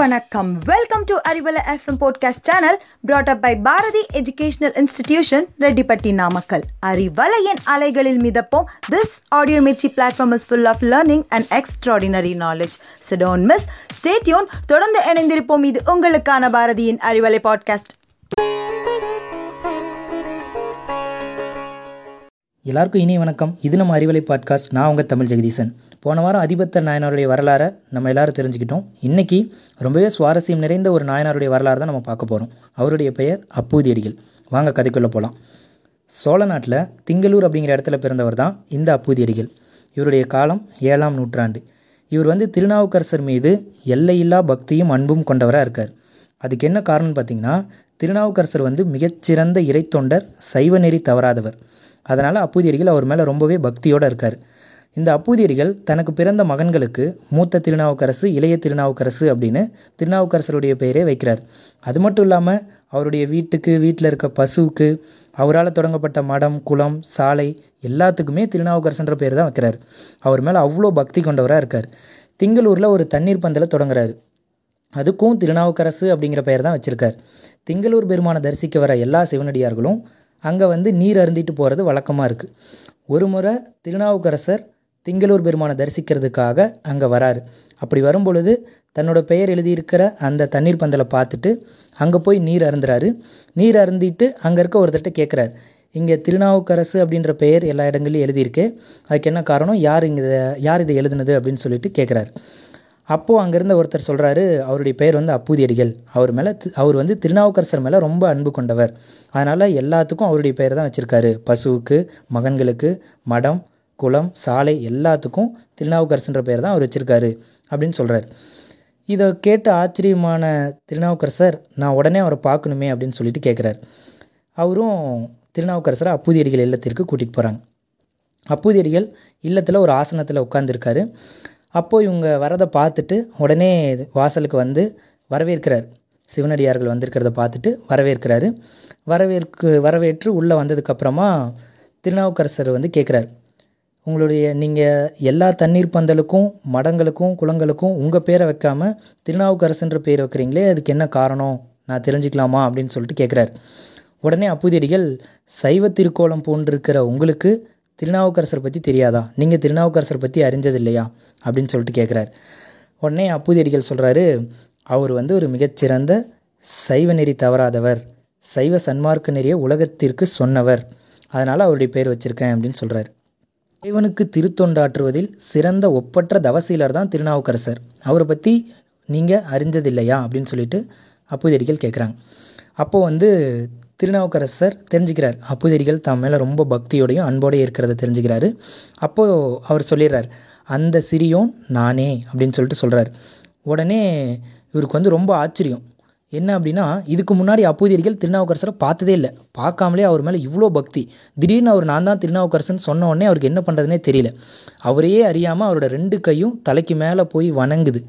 வணக்கம். Welcome to Arivalai FM podcast channel brought up by Bharathi educational institution Rettipatti Namakkal அறிவலையின் அலைகளில் மிதப்போம். This audio Mirchi platform is full of learning and extraordinary knowledge so don't miss stay tuned தொடர்ந்து இணைந்திருப்போம். இது உங்களுக்கான பாரதியின் Arivalai podcast எல்லாருக்கும் இனி வணக்கம். இது நம்ம அறிவலை பாட்காஸ்ட் நான் உங்கள் தமிழ் ஜெகதீசன். போன வாரம் அதிபத்தர் நாயனாருடைய வரலாறை நம்ம எல்லாரும் தெரிஞ்சுக்கிட்டோம். இன்றைக்கி ரொம்பவே சுவாரஸ்யம் நிறைந்த ஒரு நாயனாருடைய வரலாறு தான் நம்ம பார்க்க போகிறோம் அவருடைய பெயர் அப்பூதியடிகள். வாங்க கதைக்குள்ளே போகலாம் சோழ நாட்டில் திங்களூர் அப்படிங்கிற இடத்துல பிறந்தவர் தான் இந்த அப்பூதியடிகள். இவருடைய காலம் ஏழாம் நூற்றாண்டு. இவர் வந்து திருநாவுக்கரசர் மீது எல்லையில்லா பக்தியும் அன்பும் கொண்டவராக இருக்கார். அதுக்கு என்ன காரணம்னு பார்த்தீங்கன்னா திருநாவுக்கரசர் வந்து மிகச்சிறந்த இறைத்தொண்டர் சைவ நெறி தவறாதவர். அதனால் அப்பூதியடிகள் அவர் மேலே ரொம்பவே பக்தியோடு இருக்கார். இந்த அப்பூதியடிகள் தனக்கு பிறந்த மகன்களுக்கு மூத்த திருநாவுக்கரசு இளைய திருநாவுக்கரசு அப்படின்னு திருநாவுக்கரசருடைய பெயரே வைக்கிறார். அது மட்டும் இல்லாமல் அவருடைய வீட்டுக்கு வீட்டில் இருக்க பசுவுக்கு அவரால் தொடங்கப்பட்ட மடம் குளம் சாலை எல்லாத்துக்குமே திருநாவுக்கரசுன்ற பேர் தான் வைக்கிறார். அவர் மேலே அவ்வளோ பக்தி கொண்டவராக இருக்கார். திங்களூரில் ஒரு தண்ணீர் பந்தலை தொடங்குறாரு. அதுக்கும் திருநாவுக்கரசு அப்படிங்கிற பெயர் தான் வச்சுருக்கார். திங்களூர் பெருமானை தரிசிக்க வர எல்லா சிவனடியார்களும் அங்கே வந்து நீர் அருந்திட்டு போகிறது வழக்கமாக இருக்குது ஒரு முறை திருநாவுக்கரசர் திங்களூர் பெருமானை தரிசிக்கிறதுக்காக அங்கே வராரு. அப்படி வரும் பொழுது தன்னோட பெயர் எழுதியிருக்கிற அந்த தண்ணீர் பந்தலை பார்த்துட்டு அங்கே போய் நீர் அருந்துறாரு. நீர் அருந்திட்டு அங்கே இருக்க ஒருத்தர்கிட்ட கேட்குறாரு இங்கே திருநாவுக்கரசு அப்படின்ற பெயர் எல்லா இடங்கள்லையும் எழுதியிருக்கு. அதுக்கு என்ன காரணம்? யார் இங்கே யார் இதை எழுதுனது அப்படின்னு சொல்லிட்டு கேட்குறாரு அப்போது அங்கேருந்து ஒருத்தர் சொல்கிறாரு அவருடைய பெயர் வந்து அப்பூதியடிகள். அவர் மேலே அவர் வந்து திருநாவுக்கரசர் மேலே ரொம்ப அன்பு கொண்டவர். அதனால் எல்லாத்துக்கும் அவருடைய பெயர் தான் வச்சுருக்காரு. பசுவுக்கு மகன்களுக்கு மடம் குளம் சாலை எல்லாத்துக்கும் திருநாவுக்கரசுன்ற பெயர் தான் அவர் வச்சுருக்காரு அப்படின்னு சொல்கிறார் இதை கேட்ட ஆச்சரியமான திருநாவுக்கரசர் நான் உடனே அவரை பார்க்கணுமே அப்படின்னு சொல்லிட்டு கேட்குறாரு அவரும் திருநாவுக்கரசரை அப்பூதியடிகள் இல்லத்திற்கு கூட்டிகிட்டு போகிறாங்க அப்பூதியடிகள் இல்லத்தில் ஒரு ஆசனத்தில் உட்காந்துருக்காரு அப்போது இவங்க வரதை பார்த்துட்டு உடனே வாசலுக்கு வந்து வரவேற்கிறார். சிவனடியார்கள் வந்திருக்கிறத பார்த்துட்டு வரவேற்கிறாரு. வரவேற்கு வரவேற்று உள்ளே வந்ததுக்கப்புறமா திருநாவுக்கரசர் வந்து கேட்குறாரு உங்களுடைய நீங்கள் எல்லா தண்ணீர் பந்தலுக்கும் மடங்களுக்கும் குளங்களுக்கும் உங்கள் பேரை வைக்காமல் திருநாவுக்கரசுன்ற பேர் வைக்கிறீங்களே அதுக்கு என்ன காரணம்? நான் தெரிஞ்சுக்கலாமா? அப்படின்னு சொல்லிட்டு கேட்குறாரு. உடனே அப்புதியடிகள் சைவ திருக்கோலம் போன்றிருக்கிற உங்களுக்கு திருநாவுக்கரசர் பற்றி தெரியாதா? நீங்கள் திருநாவுக்கரசர் பற்றி அறிஞ்சது இல்லையா அப்படின்னு சொல்லிட்டு கேட்குறாரு உடனே அப்புதியடிகள் சொல்கிறாரு அவர் வந்து ஒரு மிகச்சிறந்த சைவ நெறி தவறாதவர். சைவ சன்மார்க்க நெறிய உலகத்திற்கு சொன்னவர். அதனால் அவருடைய பேர் வச்சுருக்கேன் அப்படின்னு சொல்கிறார் இறைவனுக்கு திருத்தொண்டாற்றுவதில் சிறந்த ஒப்பற்ற தவசீலர் தான் திருநாவுக்கரசர். அவரை பற்றி நீங்கள் அறிஞ்சதில்லையா? அப்படின்னு சொல்லிட்டு அப்பூதியடிகள் கேட்குறாங்க அப்போது வந்து திருநாவுக்கரசர் தெரிஞ்சுக்கிறார். அப்புதரிகள் தம் மேலே ரொம்ப பக்தியோடையும் அன்போடையும் இருக்கிறத தெரிஞ்சுக்கிறாரு. அப்போது அவர் சொல்லிடுறார் அந்த சிறியோன் நானே அப்படின்னு சொல்லிட்டு சொல்கிறார் உடனே இவருக்கு வந்து ரொம்ப ஆச்சரியம். என்ன அப்படின்னா இதுக்கு முன்னாடி அப்போதியர்கள் திருநாவுக்கரசரை பார்த்ததே இல்லை. பார்க்காமலே அவர் மேலே இவ்வளோ பக்தி. திடீர்னு அவர் நான் தான் திருநாவுக்கரசன் சொன்ன உடனே அவருக்கு என்ன பண்ணுறதுனே தெரியல. அவரையே அறியாமல் அவரோட ரெண்டு கையும் தலைக்கு மேலே போய் வணங்குது.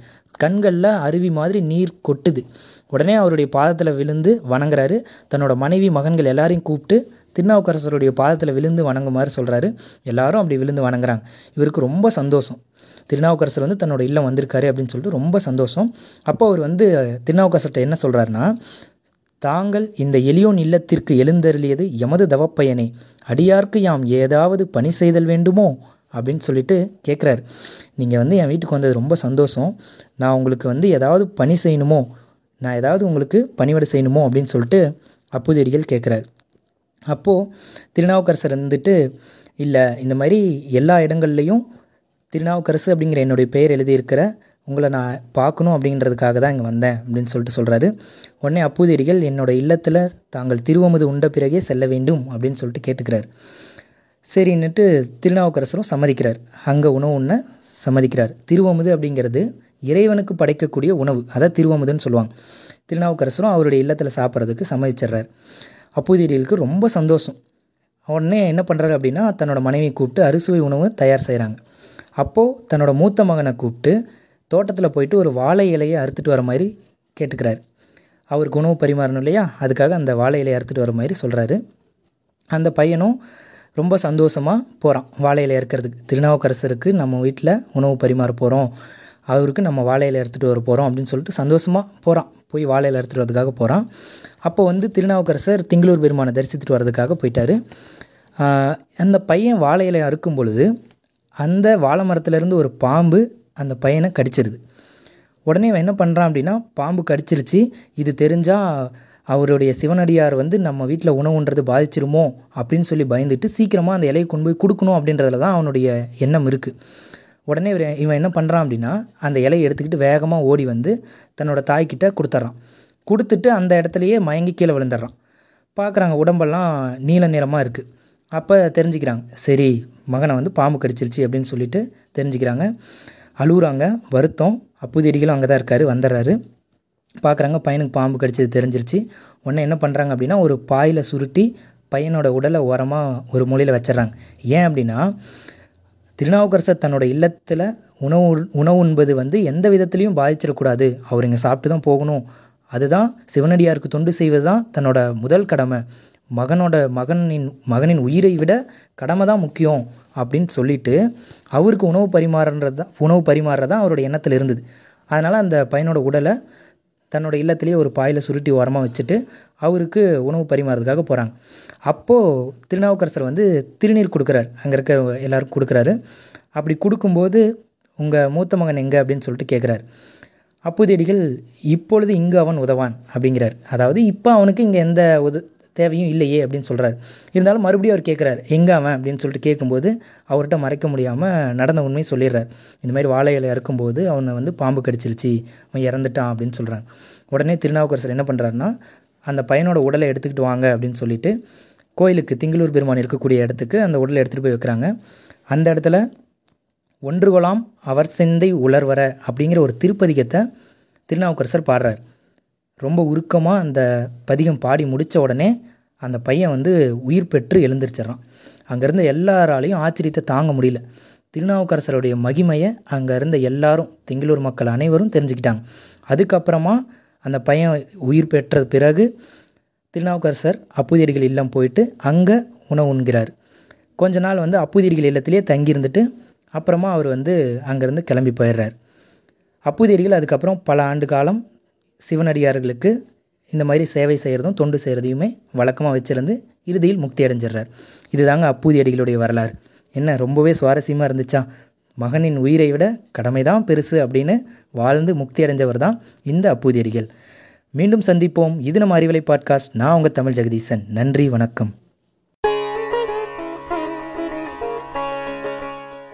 கண்களில் அருவி மாதிரி நீர் கொட்டுது. உடனே அவருடைய பாதத்தில் விழுந்து வணங்குறாரு. தன்னோட மனைவி மகன்கள் எல்லாரையும் கூப்பிட்டு திருநாவுக்கரசருடைய பாதத்தில் விழுந்து வணங்குமாறு சொல்கிறாரு எல்லாரும் அப்படி விழுந்து வணங்குறாங்க. இவருக்கு ரொம்ப சந்தோஷம். திருநாவுக்கரசர் வந்து தன்னோட இல்லம் வந்திருக்காரு அப்படின்னு சொல்லிட்டு ரொம்ப சந்தோஷம். அப்போ அவர் வந்து திருநாவுக்கரசர்கிட்ட என்ன சொல்கிறாருன்னா தாங்கள் இந்த எளியோன் இல்லத்திற்கு எழுந்தருளியது எமது தவப்பயனே. அடியார்க்கு யாம் ஏதாவது பணி செய்தல் வேண்டுமோ? அப்படின்னு சொல்லிட்டு கேட்குறாரு நீங்கள் வந்து என் வீட்டுக்கு வந்தது ரொம்ப சந்தோஷம். நான் உங்களுக்கு வந்து ஏதாவது பணி செய்யணுமோ? நான் ஏதாவது உங்களுக்கு பணிவிட செய்யணுமோ? அப்படின்னு சொல்லிட்டு அப்புதடிகள் கேட்குறாரு அப்போது திருநாவுக்கரசர் வந்துட்டு இல்லை இந்த மாதிரி எல்லா இடங்கள்லையும் திருநாவுக்கரசு அப்படிங்கிற என்னுடைய பெயர் எழுதியிருக்கிற உங்களை நான் பார்க்கணும் அப்படின்றதுக்காக தான் இங்கே வந்தேன் அப்படின்னு சொல்லிட்டு சொல்கிறாரு உடனே அப்பூதிரிகள் என்னோட இல்லத்தில் தாங்கள் திருவமுது உண்ட பிறகே செல்ல வேண்டும் அப்படின்னு சொல்லிட்டு கேட்டுக்கிறார். சரின்னுட்டு திருநாவுக்கரசரும் சம்மதிக்கிறார். அங்கே உணவு உண்ண சம்மதிக்கிறார். திருவமுது அப்படிங்கிறது இறைவனுக்கு படைக்கக்கூடிய உணவு. அதான் திருவமுதுன்னு சொல்லுவாங்க. திருநாவுக்கரசரும் அவருடைய இல்லத்தில் சாப்பிட்றதுக்கு சம்மதிச்சிடுறார். அப்பூதிரிகளுக்கு ரொம்ப சந்தோஷம். உடனே என்ன பண்ணுறாரு அப்படின்னா தன்னோட மனைவியை கூப்பிட்டு அறுசுவை உணவு தயார் செய்கிறாங்க அப்போது தன்னோட மூத்த மகனை கூப்பிட்டு தோட்டத்தில் போயிட்டு ஒரு வாழை இலையை அறுத்துட்டு வர மாதிரி கேட்டுக்கிறார். அவருக்கு உணவு பரிமாறணும் இல்லையா? அதுக்காக அந்த வாழை இலையை அறுத்துட்டு வர மாதிரி சொல்கிறாரு அந்த பையனும் ரொம்ப சந்தோஷமாக போகிறான் வாழை இலை அறுக்கிறதுக்கு. திருநாவுக்கரசருக்கு நம்ம வீட்டில் உணவு பரிமாற போகிறோம் அவருக்கு நம்ம வாழை இலை எடுத்துகிட்டு வர போகிறோம் அப்படின்னு சொல்லிட்டு சந்தோஷமாக போகிறான் போய் வாழை இலை எடுத்துகிட்டு வரதுக்காக போகிறான் அப்போ வந்து திருநாவுக்கரசர் திங்களூர் பெருமானை தரிசித்துட்டு வர்றதுக்காக போயிட்டார். அந்த பையன் வாழை இலை அறுக்கும் பொழுது அந்த வாழை மரத்துலேருந்து ஒரு பாம்பு அந்த பையனை கடிச்சிருது. உடனே இவன் என்ன பண்ணுறான் அப்படின்னா பாம்பு கடிச்சிருச்சு. இது தெரிஞ்சால் அவருடைய சிவனடியார் வந்து நம்ம வீட்டில் உணவுன்றது பாதிச்சிருமோ அப்படின்னு சொல்லி பயந்துட்டு சீக்கிரமாக அந்த இலையை கொண்டு போய் கொடுக்கணும் அப்படின்றதுல தான் அவனுடைய எண்ணம் இருக்குது உடனே இவன் இவன் என்ன பண்ணுறான் அப்படின்னா அந்த இலையை எடுத்துக்கிட்டு வேகமாக ஓடி வந்து தன்னோட தாய்கிட்ட கொடுத்துட்றான் கொடுத்துட்டு அந்த இடத்துலையே மயங்கி கீழே விழுந்துடுறான் பார்க்குறாங்க உடம்பெல்லாம் நீல நிறமாக இருக்குது அப்போ தெரிஞ்சுக்கிறாங்க. சரி மகனை வந்து பாம்பு கடிச்சிருச்சு அப்படின்னு சொல்லிட்டு தெரிஞ்சுக்கிறாங்க. அழுகுறாங்க வருத்தம். அப்புதியடிகளும் அங்கே தான் இருக்கார் வந்துடுறாரு. பார்க்குறாங்க பையனுக்கு பாம்பு கடிச்சது தெரிஞ்சிருச்சு. உடனே என்ன பண்ணுறாங்க அப்படின்னா ஒரு பாயில் சுருட்டி பையனோட உடலை ஓரமாக ஒரு மூலையில் வச்சிடுறாங்க. ஏன் அப்படின்னா திருநாவுக்கரசர் தன்னோட இல்லத்தில் உணவு உணவு உண்பது வந்து எந்த விதத்துலையும் பாதிச்சிடக்கூடாது. அவர் இங்கே சாப்பிட்டு தான் போகணும். அதுதான் சிவனடியாருக்கு தொண்டு செய்வது தான் தன்னோட முதல் கடமை. மகனோட மகனின் மகனின் உயிரை விட கடமை தான் முக்கியம் அப்படின்னு சொல்லிட்டு அவருக்கு உணவு பரிமாறுறது தான் உணவு பரிமாறுறது தான் அவரோட எண்ணத்தில் இருந்தது. அதனால் அந்த பையனோட உடலை தன்னோட இல்லத்திலேயே ஒரு பாயில் சுருட்டி ஓரமாக வச்சுட்டு அவருக்கு உணவு பரிமாறதுக்காக போகிறாங்க அப்போது திருநாவுக்கரசர் வந்து திருநீர் கொடுக்குறாரு. அங்கே இருக்கிற எல்லாருக்கும் கொடுக்குறாரு. அப்படி கொடுக்கும்போது உங்கள் மூத்த மகன் எங்கே அப்படின்னு சொல்லிட்டு கேட்குறாரு அப்புதியடிகள் இப்பொழுது இங்கு அவன் உதவான் அப்படிங்கிறார். அதாவது இப்போ அவனுக்கு இங்கே எந்த உத தேவையும் இல்லையே அப்படின்னு சொல்கிறார் இருந்தாலும் மறுபடியும் அவர் கேட்குறாரு எங்கே அவன்? அப்படின்னு சொல்லிட்டு கேட்கும்போது அவர்கிட்ட மறைக்க முடியாமல் நடந்த உண்மையை சொல்லிடுறார். இந்த மாதிரி வாழை இலை இறக்கும்போது அவனை வந்து பாம்பு கடிச்சிருச்சு அவன் இறந்துட்டான் அப்படின்னு சொல்கிறான் உடனே திருநாவுக்கரசர் என்ன பண்ணுறாருன்னா அந்த பையனோட உடலை எடுத்துக்கிட்டு வாங்க அப்படின்னு சொல்லிட்டு கோயிலுக்கு திங்களூர் பெருமான் இருக்கக்கூடிய இடத்துக்கு அந்த உடலை எடுத்துகிட்டு போய் வைக்கிறாங்க. அந்த இடத்துல ஒன்றுகொலாம் அவர் சிந்தை உலர்வர அப்படிங்கிற ஒரு திருப்பதிகத்தை திருநாவுக்கரசர் பாடுறார். ரொம்ப உருக்கமாக அந்த பதிகம் பாடி முடித்த உடனே அந்த பையன் வந்து உயிர் பெற்று எழுந்திரிச்சிட்றான். அங்கேருந்து எல்லாராலையும் ஆச்சரியத்தை தாங்க முடியல. திருநாவுக்கரசருடைய மகிமையை அங்கே இருந்த எல்லாரும் திங்களூர் மக்கள் அனைவரும் தெரிஞ்சுக்கிட்டாங்க. அதுக்கப்புறமா அந்த பையன் உயிர் பெற்ற பிறகு திருநாவுக்கரசர் அப்புதியடிகள் இல்லம் போயிட்டு அங்கே உணவு உண்கிறார் கொஞ்ச நாள் வந்து அப்புதியடிகள் இல்லத்திலே தங்கியிருந்துட்டு அப்புறமா அவர் வந்து அங்கேருந்து கிளம்பி போயிடுறார். அப்புதியடிகள் அதுக்கப்புறம் பல ஆண்டு காலம் சிவனடியார்களுக்கு இந்த மாதிரி சேவை செய்கிறதும் தொண்டு செய்கிறதையுமே வழக்கமாக வச்சிருந்து இறுதியில் முக்தி அடைஞ்சிடுறார். இதுதாங்க அப்பூதி அடிகளுடைய வரலாறு. என்ன ரொம்பவே சுவாரஸ்யமாக இருந்துச்சா? மகனின் உயிரை விட கடமை தான் பெருசு அப்படின்னு வாழ்ந்து முக்தி அடைஞ்சவர் தான் இந்த அப்பூதி அடிகள் மீண்டும் சந்திப்போம். இது நம்ம அறிவலை பாட்காஸ்ட். நான் உங்கள் தமிழ் ஜெகதீசன். நன்றி வணக்கம்.